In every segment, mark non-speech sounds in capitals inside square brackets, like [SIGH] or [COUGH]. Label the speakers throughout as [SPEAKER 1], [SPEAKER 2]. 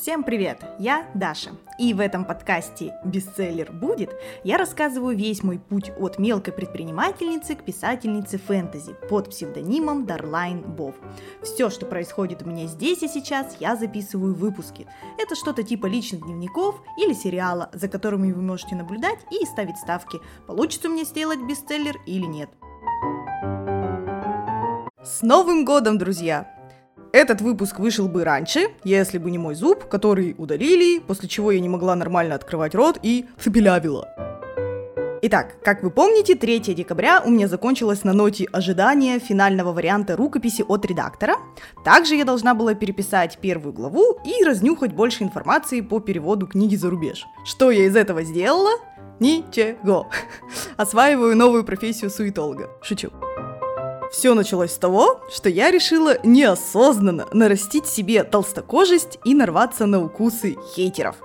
[SPEAKER 1] Всем привет! Я Даша. И в этом подкасте «Бестселлер будет» я рассказываю весь мой путь от мелкой предпринимательницы к писательнице фэнтези под псевдонимом Дарлайн Бов. Все, что происходит у меня здесь и сейчас, я записываю выпуски. Это что-то типа личных дневников или сериала, за которыми вы можете наблюдать и ставить ставки, получится мне сделать бестселлер или нет. С Новым годом, друзья! Этот выпуск вышел бы раньше, если бы не мой зуб, который удалили, после чего я не могла нормально открывать рот и фипелявила. Итак, как вы помните, 3 декабря у меня закончилась на ноте ожидания финального варианта рукописи от редактора. Также я должна была переписать первую главу и разнюхать больше информации по переводу книги за рубеж. Что я из этого сделала? Ничего. Осваиваю новую профессию суетолога. Шучу. Все началось с того, что я решила неосознанно нарастить себе толстокожесть и нарваться на укусы хейтеров.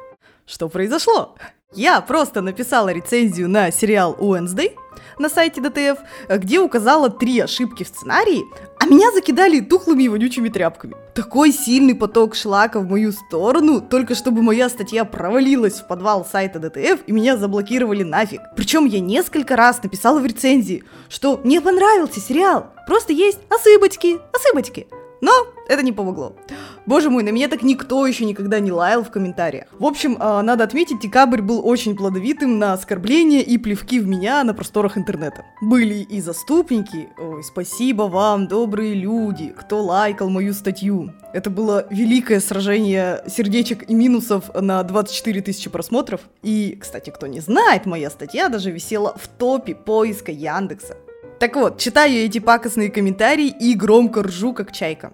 [SPEAKER 1] Что произошло? Я просто написала рецензию на сериал Wednesday на сайте DTF, где указала три ошибки в сценарии, а меня закидали тухлыми и вонючими тряпками. Такой сильный поток шлака в мою сторону, только чтобы моя статья провалилась в подвал сайта DTF и меня заблокировали нафиг. Причем я несколько раз написала в рецензии, что мне понравился сериал, просто есть осыбочки, осыбочки. Но это не помогло. Боже мой, на меня так никто еще никогда не лаял в комментариях. В общем, а, надо отметить, декабрь был очень плодовитым на оскорбления и плевки в меня на просторах интернета. Были и заступники, ой, спасибо вам, добрые люди, кто лайкал мою статью. Это было великое сражение сердечек и минусов на 24 тысячи просмотров. И, кстати, кто не знает, моя статья даже висела в топе поиска Яндекса. Так вот, читаю эти пакостные комментарии и громко ржу, как чайка.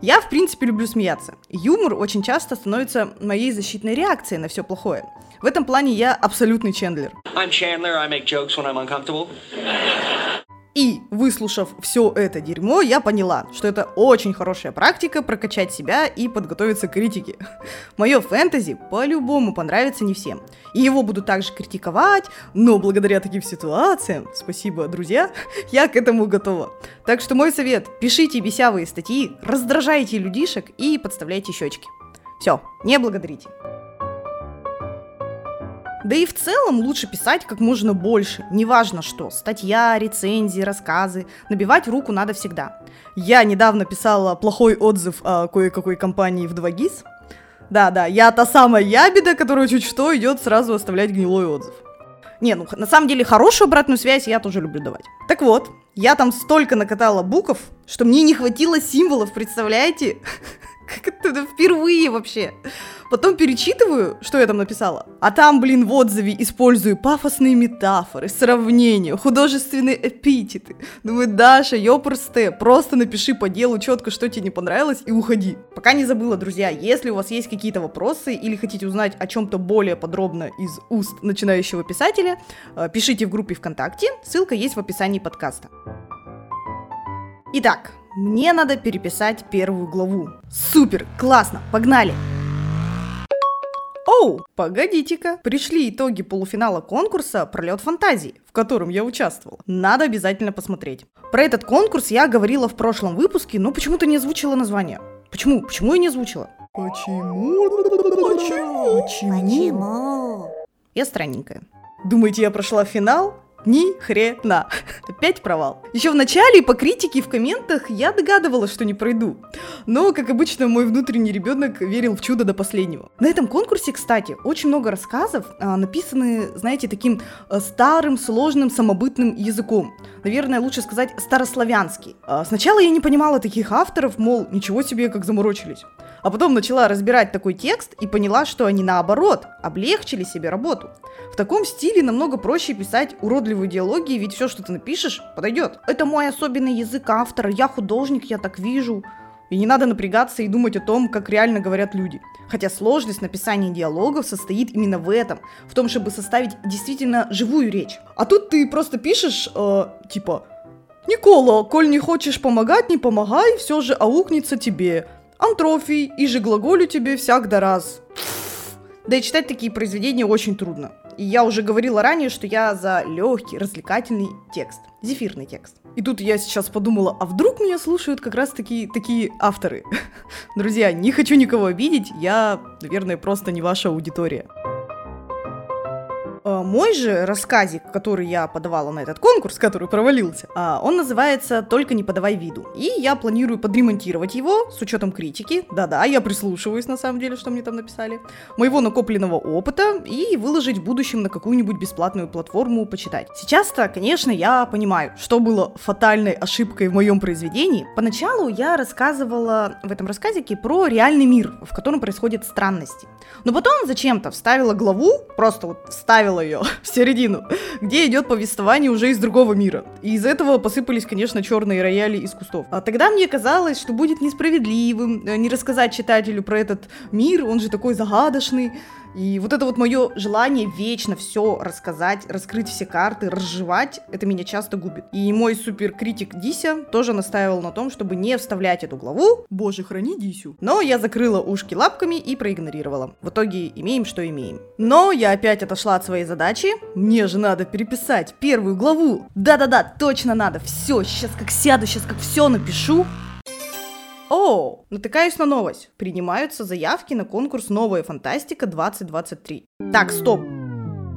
[SPEAKER 1] Я, в принципе, люблю смеяться. Юмор очень часто становится моей защитной реакцией на все плохое. В этом плане я абсолютный Чендлер. I'm Chandler, I make jokes when I'm uncomfortable. И, выслушав все это дерьмо, я поняла, что это очень хорошая практика прокачать себя и подготовиться к критике. [LAUGHS] Мое фэнтези по-любому понравится не всем. И его буду также критиковать, но благодаря таким ситуациям, спасибо, друзья, [LAUGHS] я к этому готова. Так что мой совет, пишите бесявые статьи, раздражайте людишек и подставляйте щечки. Все, не благодарите. Да и в целом лучше писать как можно больше, неважно что, статья, рецензии, рассказы, набивать руку надо всегда. Я недавно писала плохой отзыв о кое-какой компании в 2GIS. Да-да, я та самая ябеда, которая чуть что идет сразу оставлять гнилой отзыв. Не, ну на самом деле хорошую обратную связь я тоже люблю давать. Так вот, я там столько накатала букв, что мне не хватило символов, представляете? [LAUGHS] Как это впервые вообще. Потом перечитываю, что я там написала. А там, блин, в отзыве использую пафосные метафоры, сравнения, художественные эпитеты. Думаю, Даша, ёпрсте, просто напиши по делу четко, что тебе не понравилось, и уходи. Пока не забыла, друзья, если у вас есть какие-то вопросы или хотите узнать о чем-то более подробно из уст начинающего писателя, э, пишите в группе ВКонтакте, ссылка есть в описании подкаста. Итак, мне надо переписать первую главу. Супер, классно, погнали! Оу, погодите-ка, пришли итоги полуфинала конкурса «Пролет фантазии», в котором я участвовала. Надо обязательно посмотреть. Про этот конкурс я говорила в прошлом выпуске, но почему-то не озвучила название. Почему? Почему я не озвучила? Почему? Почему? Почему? Я странненькая. Думаете, я прошла финал? Ни хрена. Опять провал. Еще в начале по критике в комментах я догадывалась, что не пройду. Но, как обычно, мой внутренний ребенок верил в чудо до последнего. На этом конкурсе, кстати, очень много рассказов а, написаны, знаете, таким а, старым, сложным, самобытным языком. Наверное, лучше сказать старославянский. А, сначала я не понимала таких авторов, мол, ничего себе, как заморочились. А потом начала разбирать такой текст и поняла, что они наоборот облегчили себе работу. В таком стиле намного проще писать уродливые диалоги, ведь все, что ты напишешь, подойдет. Это мой особенный язык автора, я художник, я так вижу. И не надо напрягаться и думать о том, как реально говорят люди. Хотя сложность написания диалогов состоит именно в этом, в том, чтобы составить действительно живую речь. А тут ты просто пишешь, э, типа, Никола, коль не хочешь помогать, не помогай, все же аукнется тебе. Антрофий, и же глаголю тебе всегда раз. Да и читать такие произведения очень трудно. И я уже говорила ранее, что я за легкий, развлекательный текст, зефирный текст. И тут я сейчас подумала, а вдруг меня слушают как раз таки такие авторы? [LAUGHS] Друзья, не хочу никого обидеть, я, наверное, просто не ваша аудитория. А, мой же рассказик, который я подавала на этот конкурс, который провалился, а, он называется «Только не подавай виду». И я планирую подремонтировать его с учетом критики. Да-да, я прислушиваюсь на самом деле, что мне там написали. Моего накопленного опыта и выложить в будущем на какую-нибудь бесплатную платформу почитать. Сейчас-то, конечно, я понимаю, что было фатальной ошибкой в моем произведении. Поначалу я рассказывала в этом рассказике про реальный мир, в котором происходят странности. Но потом зачем-то вставила главу, просто вот вставила вставила ее [LAUGHS] в середину, где идет повествование уже из другого мира. И из этого посыпались, конечно, черные рояли из кустов. А тогда мне казалось, что будет несправедливым э, не рассказать читателю про этот мир, он же такой загадочный, и вот это вот мое желание вечно все рассказать, раскрыть все карты, разжевать, это меня часто губит. И мой суперкритик Дися тоже настаивал на том, чтобы не вставлять эту главу. Боже, храни Дисю. Но я закрыла ушки лапками и проигнорировала. В итоге имеем, что имеем. Но я опять отошла от своей задачи. Мне же надо переписать первую главу. Да-да-да, точно надо. Все, сейчас как сяду, сейчас как все напишу. О, натыкаюсь на новость. Принимаются заявки на конкурс «Новая фантастика 2023». Так, стоп.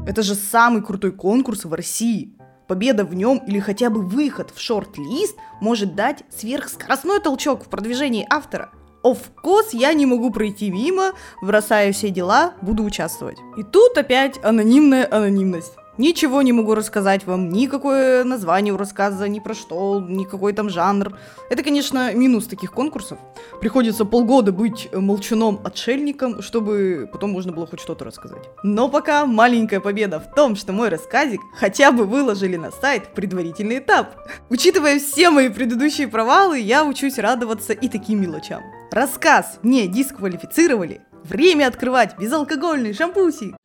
[SPEAKER 1] Это же самый крутой конкурс в России. Победа в нем или хотя бы выход в шорт-лист может дать сверхскоростной толчок в продвижении автора. Of course, я не могу пройти мимо, бросаю все дела, буду участвовать. И тут опять анонимная анонимность. Ничего не могу рассказать вам, никакое название у рассказа, ни про что, никакой там жанр. Это, конечно, минус таких конкурсов. Приходится полгода быть молчуном-отшельником, чтобы потом можно было хоть что-то рассказать. Но пока маленькая победа в том, что мой рассказик хотя бы выложили на сайт в предварительный этап. Учитывая все мои предыдущие провалы, я учусь радоваться и таким мелочам. Рассказ мне дисквалифицировали. Время открывать безалкогольный шампуси.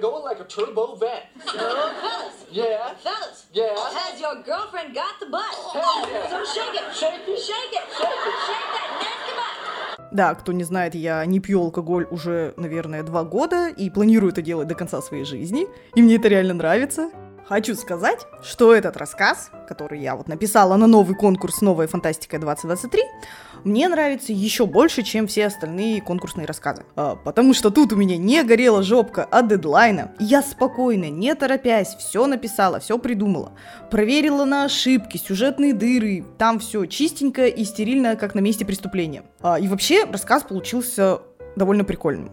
[SPEAKER 1] Gotta go like a turbo vet. fellas. Yeah. Fellas. Yeah. Has your girlfriend got the butt? Hell yeah. So shake it. Shake it. Shake it. Shake it. Shake that nasty butt. Да, кто не знает, я не пью алкоголь уже, наверное, два года и планирую это делать до конца своей жизни. И мне это реально нравится. Хочу сказать, что этот рассказ, который я вот написала на новый конкурс «Новая фантастика 2023», мне нравится еще больше, чем все остальные конкурсные рассказы. А, потому что тут у меня не горела жопка от дедлайна. Я спокойно, не торопясь, все написала, все придумала. Проверила на ошибки, сюжетные дыры. Там все чистенько и стерильно, как на месте преступления. А, и вообще рассказ получился довольно прикольным.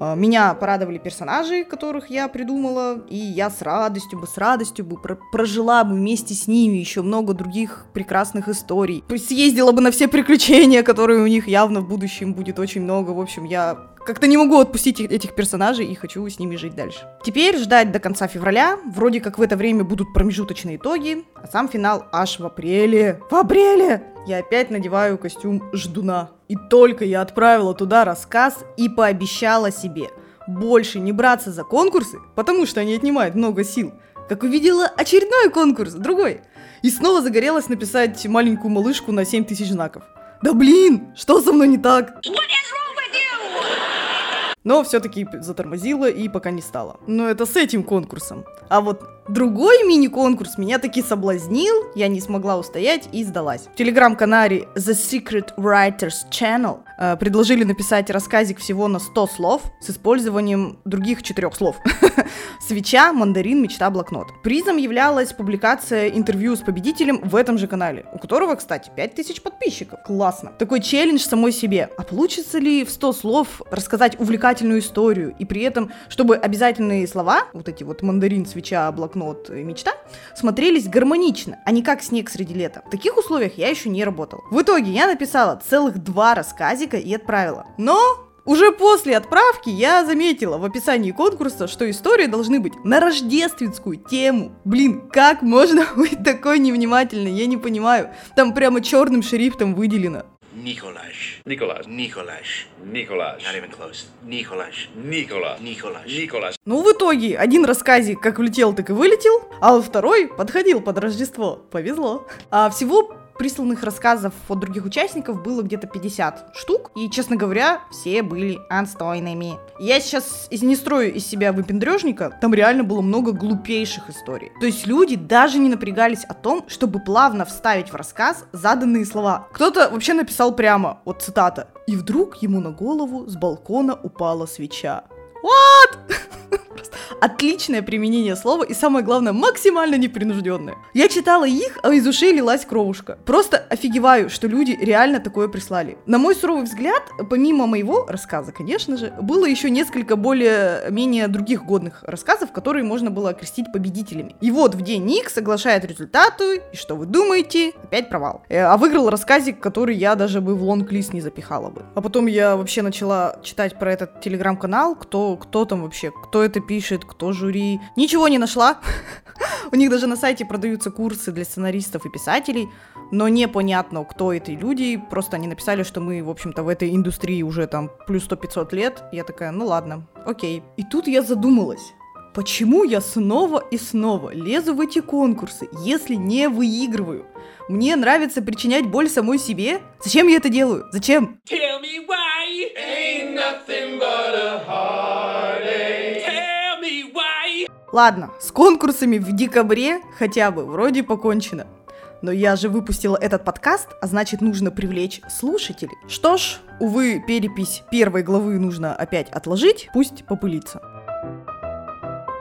[SPEAKER 1] А, меня порадовали персонажи, которых я придумала, и я с радостью бы, с радостью бы прожила бы вместе с ними еще много других прекрасных историй. Съездила бы на все приключения, которые у них явно в будущем будет очень много. В общем, я как-то не могу отпустить этих персонажей и хочу с ними жить дальше. Теперь ждать до конца февраля. Вроде как в это время будут промежуточные итоги, а сам финал аж в апреле. В апреле! Я опять надеваю костюм ждуна. И только я отправила туда рассказ и пообещала себе больше не браться за конкурсы, потому что они отнимают много сил, как увидела очередной конкурс, другой, и снова загорелась написать маленькую малышку на 7000 знаков. Да блин, что со мной не так? Is но все-таки затормозила и пока не стала. Но это с этим конкурсом. А вот другой мини-конкурс меня таки соблазнил, я не смогла устоять и сдалась. В телеграм-канале The Secret Writers Channel э, предложили написать рассказик всего на 100 слов с использованием других четырех слов. [LAUGHS] Свеча, мандарин, мечта, блокнот. Призом являлась публикация интервью с победителем в этом же канале, у которого, кстати, 5000 подписчиков. Классно. Такой челлендж самой себе. А получится ли в 100 слов рассказать увлекательную историю и при этом, чтобы обязательные слова, вот эти вот мандарин, свеча, блокнот и мечта, смотрелись гармонично, а не как снег среди лета. В таких условиях я еще не работал. В итоге я написала целых два рассказика и отправила. Но уже после отправки я заметила в описании конкурса, что истории должны быть на рождественскую тему. Блин, как можно [LAUGHS] быть такой невнимательной, я не понимаю. Там прямо черным шрифтом выделено. Николаш. Николаш. Николаш. Николаш. Not even close. Николаш. Никола. Николаш. Николаш. Ну, в итоге, один рассказик как влетел, так и вылетел, а второй подходил под Рождество. Повезло. А всего присланных рассказов от других участников было где-то 50 штук, и, честно говоря, все были отстойными. Я сейчас не строю из себя выпендрежника, там реально было много глупейших историй. То есть люди даже не напрягались о том, чтобы плавно вставить в рассказ заданные слова. Кто-то вообще написал прямо, вот цитата, «И вдруг ему на голову с балкона упала свеча». What? [LAUGHS] Отличное применение слова и, самое главное, максимально непринужденное. Я читала их, а из ушей лилась кровушка. Просто офигеваю, что люди реально такое прислали. На мой суровый взгляд, помимо моего рассказа, конечно же, было еще несколько более-менее других годных рассказов, которые можно было окрестить победителями. И вот в день Ник соглашает результату, и что вы думаете? Опять провал. Э, а выиграл рассказик, который я даже бы в лонг-лист не запихала бы. А потом я вообще начала читать про этот телеграм-канал, кто, кто там вообще, кто это пишет, кто жюри. Ничего не нашла. [LAUGHS] У них даже на сайте продаются курсы для сценаристов и писателей, но непонятно, кто эти люди. Просто они написали, что мы, в общем-то, в этой индустрии уже там плюс 100-500 лет. Я такая, ну ладно, окей. И тут я задумалась. Почему я снова и снова лезу в эти конкурсы, если не выигрываю? Мне нравится причинять боль самой себе. Зачем я это делаю? Зачем? Tell me why. Ain't nothing but a heartache. Ладно, с конкурсами в декабре хотя бы вроде покончено. Но я же выпустила этот подкаст, а значит нужно привлечь слушателей. Что ж, увы, перепись первой главы нужно опять отложить, пусть попылится.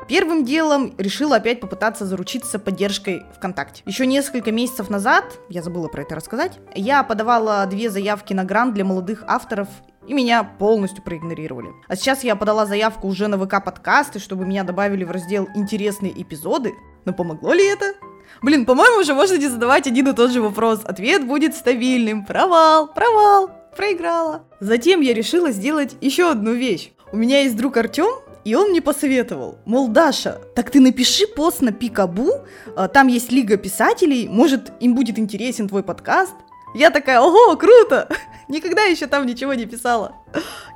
[SPEAKER 1] Первым делом решила опять попытаться заручиться поддержкой ВКонтакте. Еще несколько месяцев назад, я забыла про это рассказать, я подавала две заявки на грант для молодых авторов и меня полностью проигнорировали. А сейчас я подала заявку уже на ВК подкасты, чтобы меня добавили в раздел «Интересные эпизоды». Но помогло ли это? Блин, по-моему, уже можно не задавать один и тот же вопрос. Ответ будет стабильным. Провал, провал, проиграла. Затем я решила сделать еще одну вещь. У меня есть друг Артем, и он мне посоветовал, мол, Даша, так ты напиши пост на Пикабу, а, там есть лига писателей, может, им будет интересен твой подкаст. Я такая, ого, круто! Никогда еще там ничего не писала.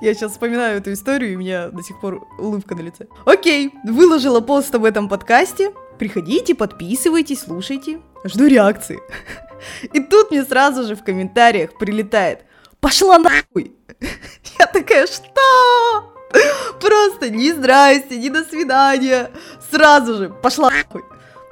[SPEAKER 1] Я сейчас вспоминаю эту историю, и у меня до сих пор улыбка на лице. Окей, выложила пост об этом подкасте. Приходите, подписывайтесь, слушайте. Жду реакции. И тут мне сразу же в комментариях прилетает. Пошла нахуй! Я такая, что? Просто ни здрасте, ни до свидания. Сразу же пошла нахуй.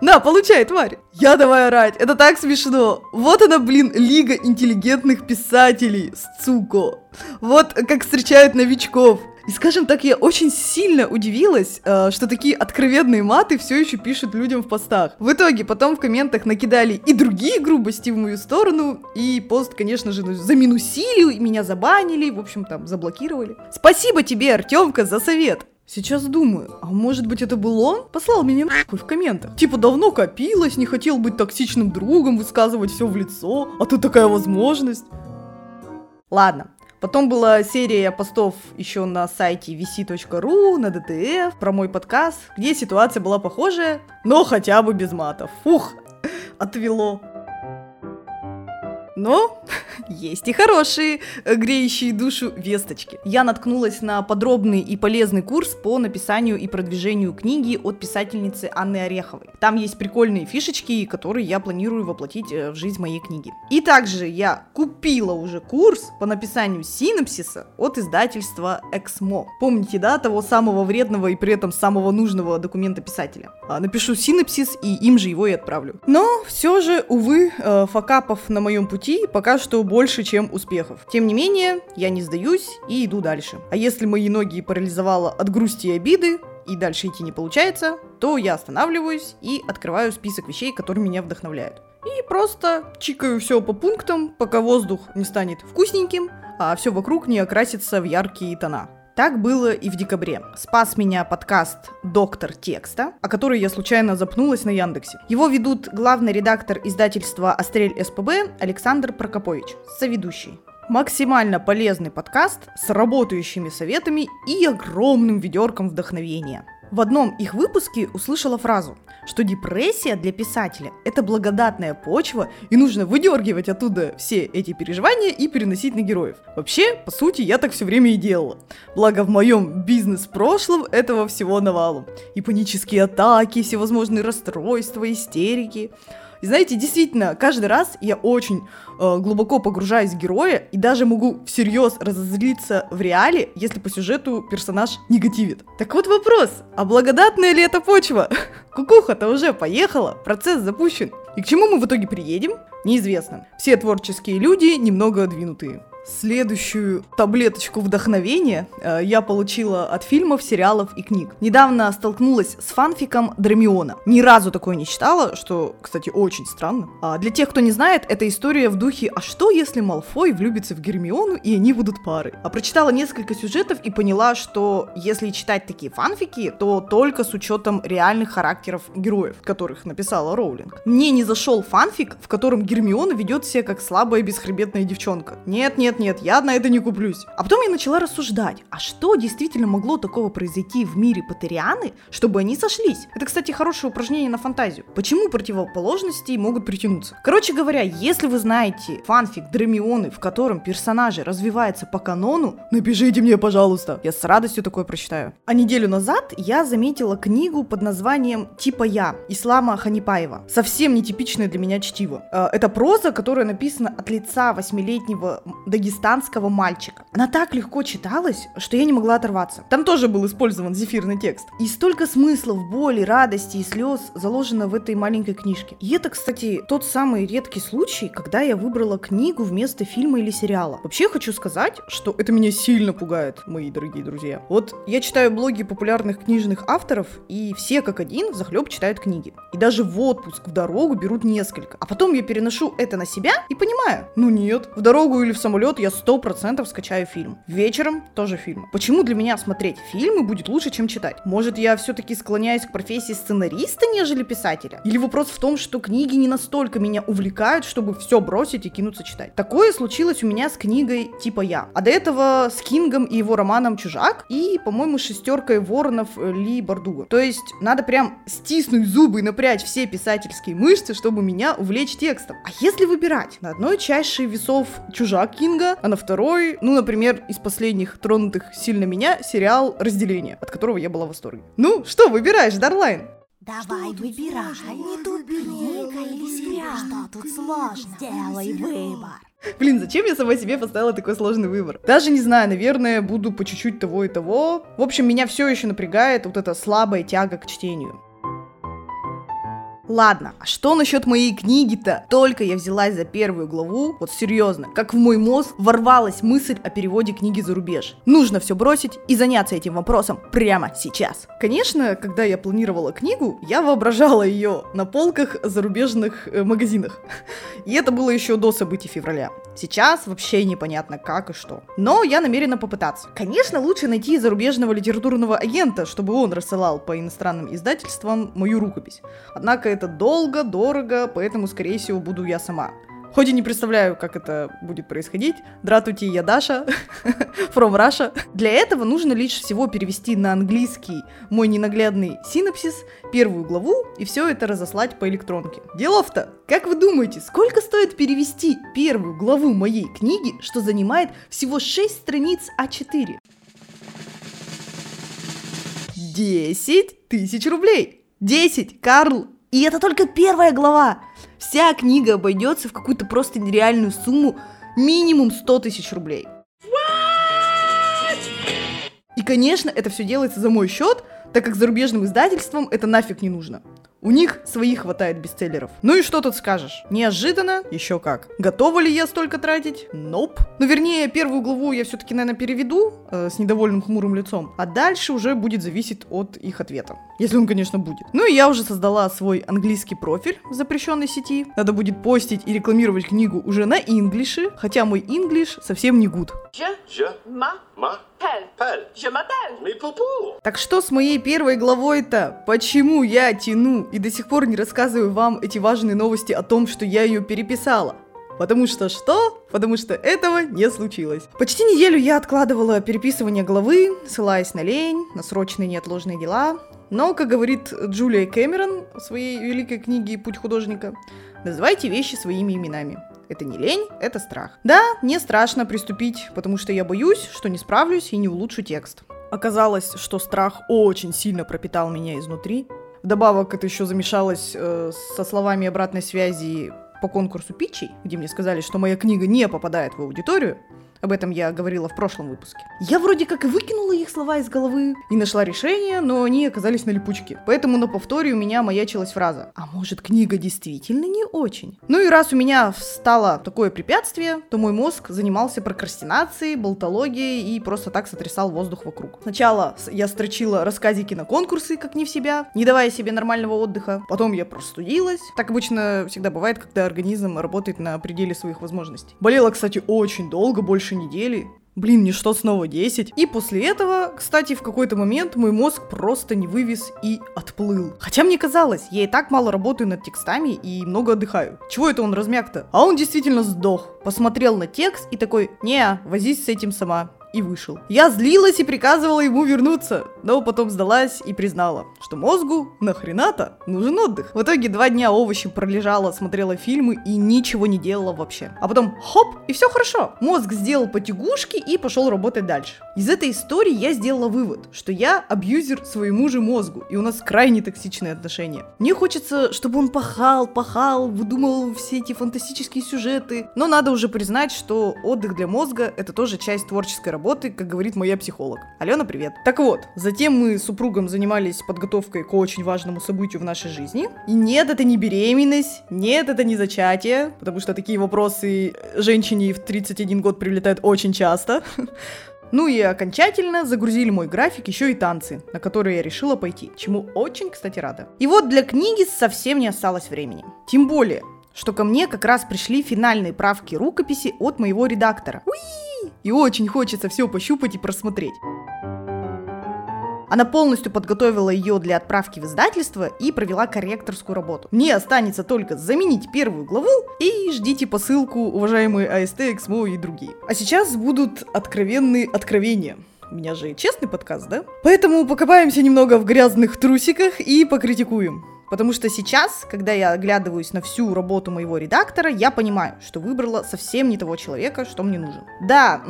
[SPEAKER 1] На, получай, тварь. Я давай орать. Это так смешно. Вот она, блин, лига интеллигентных писателей. Суко. Вот как встречают новичков. И скажем так, я очень сильно удивилась, э, что такие откровенные маты все еще пишут людям в постах. В итоге потом в комментах накидали и другие грубости в мою сторону, и пост, конечно же, заминусили, и меня забанили, в общем, там, заблокировали. Спасибо тебе, Артемка, за совет. Сейчас думаю, а может быть это был он? Послал меня нахуй в комментах. Типа давно копилось, не хотел быть токсичным другом, высказывать все в лицо, а тут такая возможность. Ладно, Потом была серия постов еще на сайте vc.ru, на DTF, про мой подкаст, где ситуация была похожая, но хотя бы без матов. Фух, отвело. Но [LAUGHS] есть и хорошие, э, греющие душу весточки. Я наткнулась на подробный и полезный курс по написанию и продвижению книги от писательницы Анны Ореховой. Там есть прикольные фишечки, которые я планирую воплотить э, в жизнь моей книги. И также я купила уже курс по написанию синопсиса от издательства Эксмо. Помните, да, того самого вредного и при этом самого нужного документа писателя? А, напишу синопсис и им же его и отправлю. Но все же, увы, э, факапов на моем пути пути пока что больше, чем успехов. Тем не менее, я не сдаюсь и иду дальше. А если мои ноги парализовало от грусти и обиды, и дальше идти не получается, то я останавливаюсь и открываю список вещей, которые меня вдохновляют. И просто чикаю все по пунктам, пока воздух не станет вкусненьким, а все вокруг не окрасится в яркие тона. Так было и в декабре. Спас меня подкаст «Доктор текста», о который я случайно запнулась на Яндексе. Его ведут главный редактор издательства «Острель СПБ» Александр Прокопович, соведущий. Максимально полезный подкаст с работающими советами и огромным ведерком вдохновения. В одном их выпуске услышала фразу, что депрессия для писателя – это благодатная почва, и нужно выдергивать оттуда все эти переживания и переносить на героев. Вообще, по сути, я так все время и делала. Благо в моем бизнес-прошлом этого всего навалом. И панические атаки, всевозможные расстройства, истерики – И знаете, действительно, каждый раз я очень э, глубоко погружаюсь в героя и даже могу всерьез разозлиться в реале, если по сюжету персонаж негативит. Так вот вопрос, а благодатная ли это почва? [LAUGHS] Кукуха-то уже поехала, процесс запущен. И к чему мы в итоге приедем? Неизвестно. Все творческие люди немного двинутые. Следующую таблеточку вдохновения э, я получила от фильмов, сериалов и книг. Недавно столкнулась с фанфиком Драмиона. Ни разу такое не читала, что, кстати, очень странно. А для тех, кто не знает, это история в духе «А что, если Малфой влюбится в Гермиону и они будут парой?» А прочитала несколько сюжетов и поняла, что если читать такие фанфики, то только с учетом реальных характеров героев, которых написала Роулинг. Мне не зашел фанфик, в котором Гермиона ведет себя как слабая бесхребетная девчонка. Нет, нет, я на это не куплюсь. А потом я начала рассуждать, а что действительно могло такого произойти в мире Патерианы, чтобы они сошлись? Это, кстати, хорошее упражнение на фантазию. Почему противоположности могут притянуться? Короче говоря, если вы знаете фанфик Драмионы, в котором персонажи развиваются по канону, напишите мне, пожалуйста. Я с радостью такое прочитаю. А неделю назад я заметила книгу под названием «Типа я» Ислама Ханипаева. Совсем нетипичное для меня чтиво. Э, это проза, которая написана от лица восьмилетнего дагестанского мальчика. Она так легко читалась, что я не могла оторваться. Там тоже был использован зефирный текст. И столько смыслов, боли, радости и слез заложено в этой маленькой книжке. И это, кстати, тот самый редкий случай, когда я выбрала книгу вместо фильма или сериала. Вообще хочу сказать, что это меня сильно пугает, мои дорогие друзья. Вот я читаю блоги популярных книжных авторов, и все как один захлеб читают книги. И даже в отпуск, в дорогу берут несколько. А потом я переношу это на себя и понимаю, ну нет, в дорогу или в самолет я сто процентов скачаю фильм. Вечером тоже фильм. Почему для меня смотреть фильмы будет лучше, чем читать? Может, я все-таки склоняюсь к профессии сценариста, нежели писателя? Или вопрос в том, что книги не настолько меня увлекают, чтобы все бросить и кинуться читать? Такое случилось у меня с книгой типа я. А до этого с Кингом и его романом «Чужак» и, по-моему, шестеркой воронов Ли Бардуга. То есть надо прям стиснуть зубы и напрячь все писательские мышцы, чтобы меня увлечь текстом. А если выбирать? На одной чаше весов «Чужак» Кинга, Кинга, а на второй, ну, например, из последних тронутых сильно меня, сериал «Разделение», от которого я была в восторге. Ну, что выбираешь, Дарлайн?
[SPEAKER 2] Давай выбирай, не тупи, книга или сериал. Что тут сложно? Сделай выбор.
[SPEAKER 1] Блин, зачем я сама себе поставила такой сложный выбор? Даже не знаю, наверное, буду по чуть-чуть того и того. В общем, меня все еще напрягает вот эта слабая тяга к чтению. Ладно, а что насчет моей книги-то? Только я взялась за первую главу, вот серьезно, как в мой мозг ворвалась мысль о переводе книги за рубеж. Нужно все бросить и заняться этим вопросом прямо сейчас. Конечно, когда я планировала книгу, я воображала ее на полках зарубежных э, магазинах. [LAUGHS] И это было еще до событий февраля. Сейчас вообще непонятно как и что. Но я намерена попытаться. Конечно, лучше найти зарубежного литературного агента, чтобы он рассылал по иностранным издательствам мою рукопись. Однако это долго, дорого, поэтому, скорее всего, буду я сама. Хоть и не представляю, как это будет происходить. Дратути, я Даша, [LAUGHS] from Russia. Для этого нужно лишь всего перевести на английский мой ненаглядный синопсис, первую главу, и все это разослать по электронке. Делов-то! Как вы думаете, сколько стоит перевести первую главу моей книги, что занимает всего 6 страниц А4? 10 тысяч рублей! 10, Карл! И это только первая глава. Вся книга обойдется в какую-то просто нереальную сумму, минимум 100 тысяч рублей. И, конечно, это все делается за мой счет, так как зарубежным издательствам это нафиг не нужно. У них своих хватает бестселлеров. Ну и что тут скажешь? Неожиданно? Еще как. Готова ли я столько тратить? Ноп. Nope. Ну, вернее, первую главу я все-таки, наверное, переведу э, с недовольным хмурым лицом, а дальше уже будет зависеть от их ответа. Если он, конечно, будет. Ну и я уже создала свой английский профиль в запрещенной сети. Надо будет постить и рекламировать книгу уже на инглише, хотя мой инглиш совсем не гуд. Так что с моей первой главой-то? Почему я тяну и до сих пор не рассказываю вам эти важные новости о том, что я ее переписала? Потому что что? Потому что этого не случилось. Почти неделю я откладывала переписывание главы, ссылаясь на лень, на срочные неотложные дела. Но, как говорит Джулия Кэмерон в своей великой книге «Путь художника», называйте вещи своими именами. Это не лень, это страх. Да, мне страшно приступить, потому что я боюсь, что не справлюсь и не улучшу текст. Оказалось, что страх очень сильно пропитал меня изнутри. Вдобавок это еще замешалось э, со словами обратной связи по конкурсу питчей, где мне сказали, что моя книга не попадает в аудиторию. Об этом я говорила в прошлом выпуске. Я вроде как и выкинула их слова из головы и нашла решение, но они оказались на липучке. Поэтому на повторе у меня маячилась фраза «А может, книга действительно не очень?» Ну и раз у меня встало такое препятствие, то мой мозг занимался прокрастинацией, болтологией и просто так сотрясал воздух вокруг. Сначала я строчила рассказики на конкурсы, как не в себя, не давая себе нормального отдыха. Потом я простудилась. Так обычно всегда бывает, когда организм работает на пределе своих возможностей. Болела, кстати, очень долго, больше недели. Блин, мне что, снова 10? И после этого, кстати, в какой-то момент мой мозг просто не вывез и отплыл. Хотя мне казалось, я и так мало работаю над текстами и много отдыхаю. Чего это он размяк-то? А он действительно сдох. Посмотрел на текст и такой, не, возись с этим сама и вышел. Я злилась и приказывала ему вернуться, но потом сдалась и признала, что мозгу нахрена-то нужен отдых. В итоге два дня овощи пролежала, смотрела фильмы и ничего не делала вообще. А потом хоп, и все хорошо. Мозг сделал потягушки и пошел работать дальше. Из этой истории я сделала вывод, что я абьюзер своему же мозгу, и у нас крайне токсичные отношения. Мне хочется, чтобы он пахал, пахал, выдумывал все эти фантастические сюжеты, но надо уже признать, что отдых для мозга это тоже часть творческой работы работы, как говорит моя психолог. Алена, привет. Так вот, затем мы с супругом занимались подготовкой к очень важному событию в нашей жизни. И нет, это не беременность, нет, это не зачатие, потому что такие вопросы женщине в 31 год прилетают очень часто. Ну и окончательно загрузили мой график еще и танцы, на которые я решила пойти, чему очень, кстати, рада. И вот для книги совсем не осталось времени. Тем более, что ко мне как раз пришли финальные правки рукописи от моего редактора. Уи! И очень хочется все пощупать и просмотреть. Она полностью подготовила ее для отправки в издательство и провела корректорскую работу. Мне останется только заменить первую главу и ждите посылку, уважаемые АСТ, ЭКСМО и другие. А сейчас будут откровенные откровения. У меня же честный подкаст, да? Поэтому покопаемся немного в грязных трусиках и покритикуем. Потому что сейчас, когда я оглядываюсь на всю работу моего редактора, я понимаю, что выбрала совсем не того человека, что мне нужен. Да,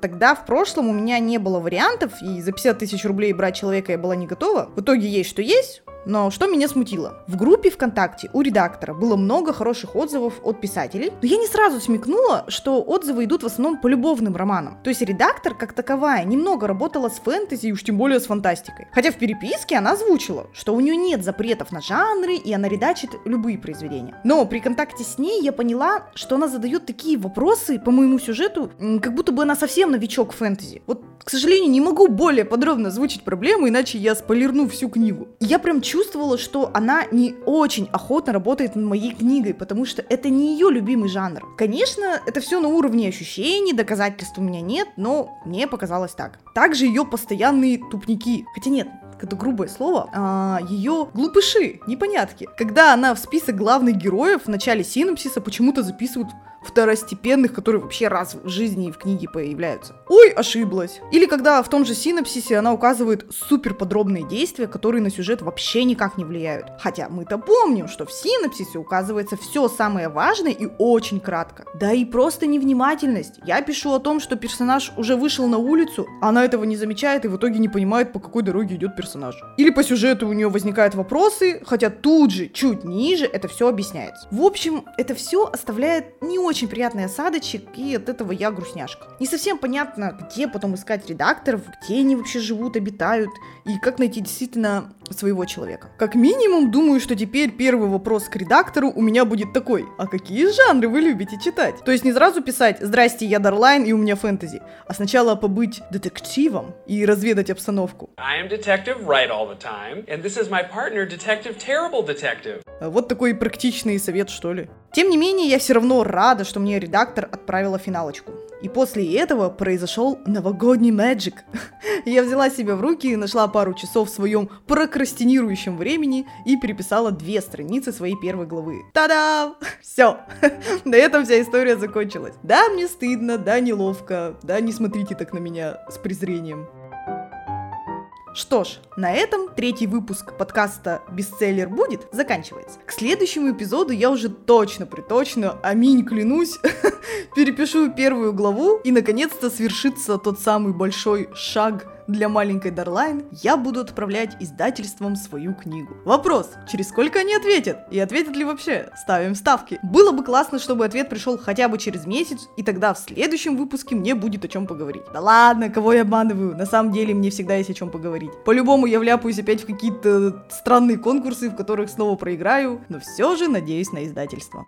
[SPEAKER 1] тогда в прошлом у меня не было вариантов, и за 50 тысяч рублей брать человека я была не готова. В итоге есть что есть, но что меня смутило? В группе ВКонтакте у редактора было много хороших отзывов от писателей, но я не сразу смекнула, что отзывы идут в основном по любовным романам. То есть редактор, как таковая, немного работала с фэнтези и уж тем более с фантастикой. Хотя в переписке она озвучила, что у нее нет запретов на жанры, и она редачит любые произведения. Но при контакте с ней я поняла, что она задает такие вопросы по моему сюжету, как будто бы она совсем новичок фэнтези. Вот к сожалению, не могу более подробно озвучить проблему, иначе я спойлерну всю книгу. Я прям чувствовала, что она не очень охотно работает над моей книгой, потому что это не ее любимый жанр. Конечно, это все на уровне ощущений, доказательств у меня нет, но мне показалось так. Также ее постоянные тупники. Хотя нет, это грубое слово, а, ее глупыши, непонятки. Когда она в список главных героев в начале синопсиса почему-то записывают второстепенных, которые вообще раз в жизни в книге появляются. Ой, ошиблась. Или когда в том же синопсисе она указывает супер подробные действия, которые на сюжет вообще никак не влияют. Хотя мы-то помним, что в синопсисе указывается все самое важное и очень кратко. Да и просто невнимательность. Я пишу о том, что персонаж уже вышел на улицу, она этого не замечает и в итоге не понимает, по какой дороге идет персонаж. Или по сюжету у нее возникают вопросы, хотя тут же, чуть ниже, это все объясняется. В общем, это все оставляет не очень очень приятный осадочек, и от этого я грустняшка. Не совсем понятно, где потом искать редакторов, где они вообще живут, обитают, и как найти действительно своего человека. Как минимум, думаю, что теперь первый вопрос к редактору у меня будет такой, а какие жанры вы любите читать? То есть не сразу писать «Здрасте, я Дарлайн, и у меня фэнтези», а сначала побыть детективом и разведать обстановку. I am detective right all the time, and this is my partner, detective terrible detective. Вот такой практичный совет, что ли. Тем не менее, я все равно рада, что мне редактор отправила финалочку. И после этого произошел новогодний мэджик. [LAUGHS] я взяла себя в руки, нашла пару часов в своем прокрастинирующем времени и переписала две страницы своей первой главы. Та-дам! [LAUGHS] Все. [LAUGHS] На этом вся история закончилась. Да, мне стыдно, да, неловко, да, не смотрите так на меня с презрением. Что ж, на этом третий выпуск подкаста «Бестселлер будет» заканчивается. К следующему эпизоду я уже точно приточно, аминь клянусь, [LAUGHS] перепишу первую главу и наконец-то свершится тот самый большой шаг для маленькой Дарлайн я буду отправлять издательством свою книгу. Вопрос, через сколько они ответят? И ответят ли вообще? Ставим ставки. Было бы классно, чтобы ответ пришел хотя бы через месяц, и тогда в следующем выпуске мне будет о чем поговорить. Да ладно, кого я обманываю? На самом деле мне всегда есть о чем поговорить. По-любому я вляпаюсь опять в какие-то странные конкурсы, в которых снова проиграю, но все же надеюсь на издательство.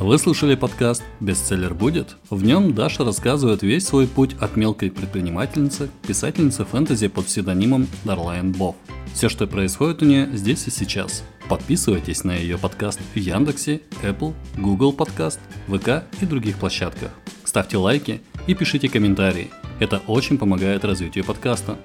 [SPEAKER 3] Вы слушали подкаст «Бестселлер будет»? В нем Даша рассказывает весь свой путь от мелкой предпринимательницы к писательнице фэнтези под псевдонимом Дарлайн Бов. Все, что происходит у нее здесь и сейчас. Подписывайтесь на ее подкаст в Яндексе, Apple, Google Подкаст, ВК и других площадках. Ставьте лайки и пишите комментарии. Это очень помогает развитию подкаста.